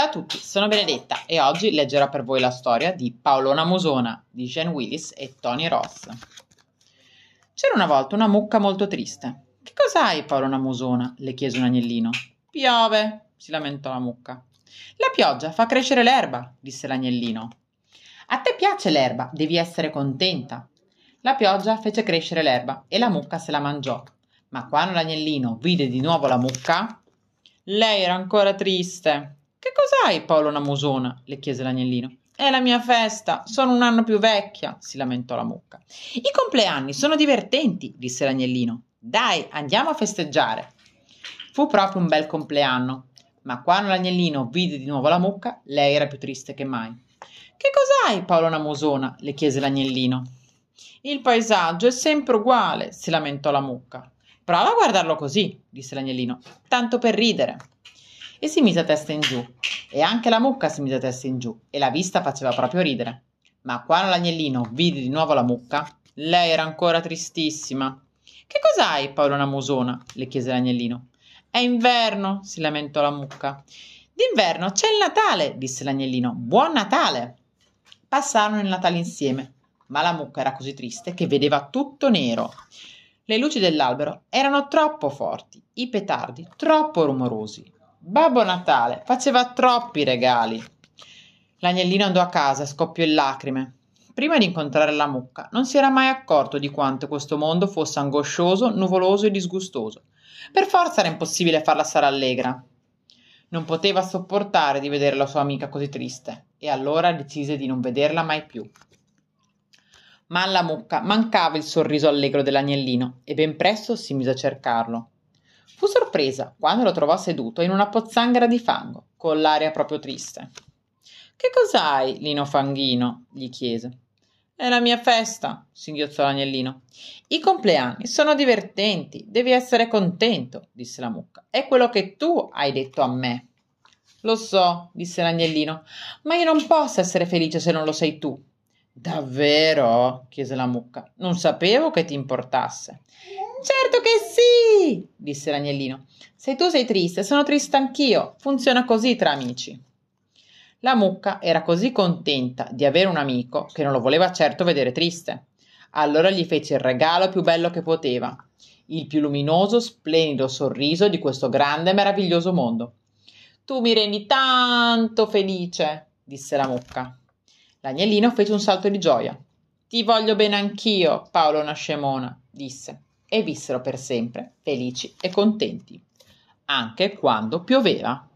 Ciao a tutti, sono Benedetta e oggi leggerò per voi la storia di Paolona Musona di Jane Willis e Tony Ross. C'era una volta una mucca molto triste. Che cos'hai, Paolona Musona? le chiese un agnellino. Piove, si lamentò la mucca. La pioggia fa crescere l'erba, disse l'agnellino. A te piace l'erba, devi essere contenta. La pioggia fece crescere l'erba e la mucca se la mangiò. Ma quando l'agnellino vide di nuovo la mucca, lei era ancora triste. Che cos'hai, Paolo Namusona? le chiese l'agnellino. È la mia festa, sono un anno più vecchia, si lamentò la mucca. I compleanni sono divertenti, disse l'agnellino. Dai, andiamo a festeggiare. Fu proprio un bel compleanno, ma quando l'agnellino vide di nuovo la mucca, lei era più triste che mai. Che cos'hai, Paolo Namusona? le chiese l'agnellino. Il paesaggio è sempre uguale, si lamentò la mucca. Prova a guardarlo così, disse l'agnellino, tanto per ridere e si mise a testa in giù. E anche la mucca si mise a testa in giù e la vista faceva proprio ridere. Ma quando l'agnellino vide di nuovo la mucca, lei era ancora tristissima. Che cos'hai, Paolona Musona? le chiese l'agnellino. È inverno, si lamentò la mucca. D'inverno c'è il Natale, disse l'agnellino. Buon Natale! Passarono il Natale insieme, ma la mucca era così triste che vedeva tutto nero. Le luci dell'albero erano troppo forti, i petardi troppo rumorosi, Babbo Natale faceva troppi regali. L'agnellino andò a casa e scoppiò in lacrime. Prima di incontrare la mucca non si era mai accorto di quanto questo mondo fosse angoscioso, nuvoloso e disgustoso. Per forza era impossibile farla stare allegra. Non poteva sopportare di vedere la sua amica così triste e allora decise di non vederla mai più. Ma alla mucca mancava il sorriso allegro dell'agnellino e ben presto si mise a cercarlo. Fu sorpresa quando lo trovò seduto in una pozzanghera di fango, con l'aria proprio triste. Che cos'hai, Lino Fanghino? gli chiese. È la mia festa, singhiozzò l'agnellino. I compleanni sono divertenti, devi essere contento, disse la mucca. È quello che tu hai detto a me. Lo so, disse l'agnellino, ma io non posso essere felice se non lo sei tu. Davvero? chiese la mucca. Non sapevo che ti importasse. Certo che sì, disse l'agnellino. Se tu sei triste, sono triste anch'io. Funziona così tra amici. La mucca era così contenta di avere un amico che non lo voleva certo vedere triste. Allora gli fece il regalo più bello che poteva, il più luminoso, splendido sorriso di questo grande e meraviglioso mondo. Tu mi rendi tanto felice, disse la mucca. L'agnellino fece un salto di gioia. Ti voglio bene anch'io, Paolo Nascemona, disse e vissero per sempre felici e contenti, anche quando pioveva.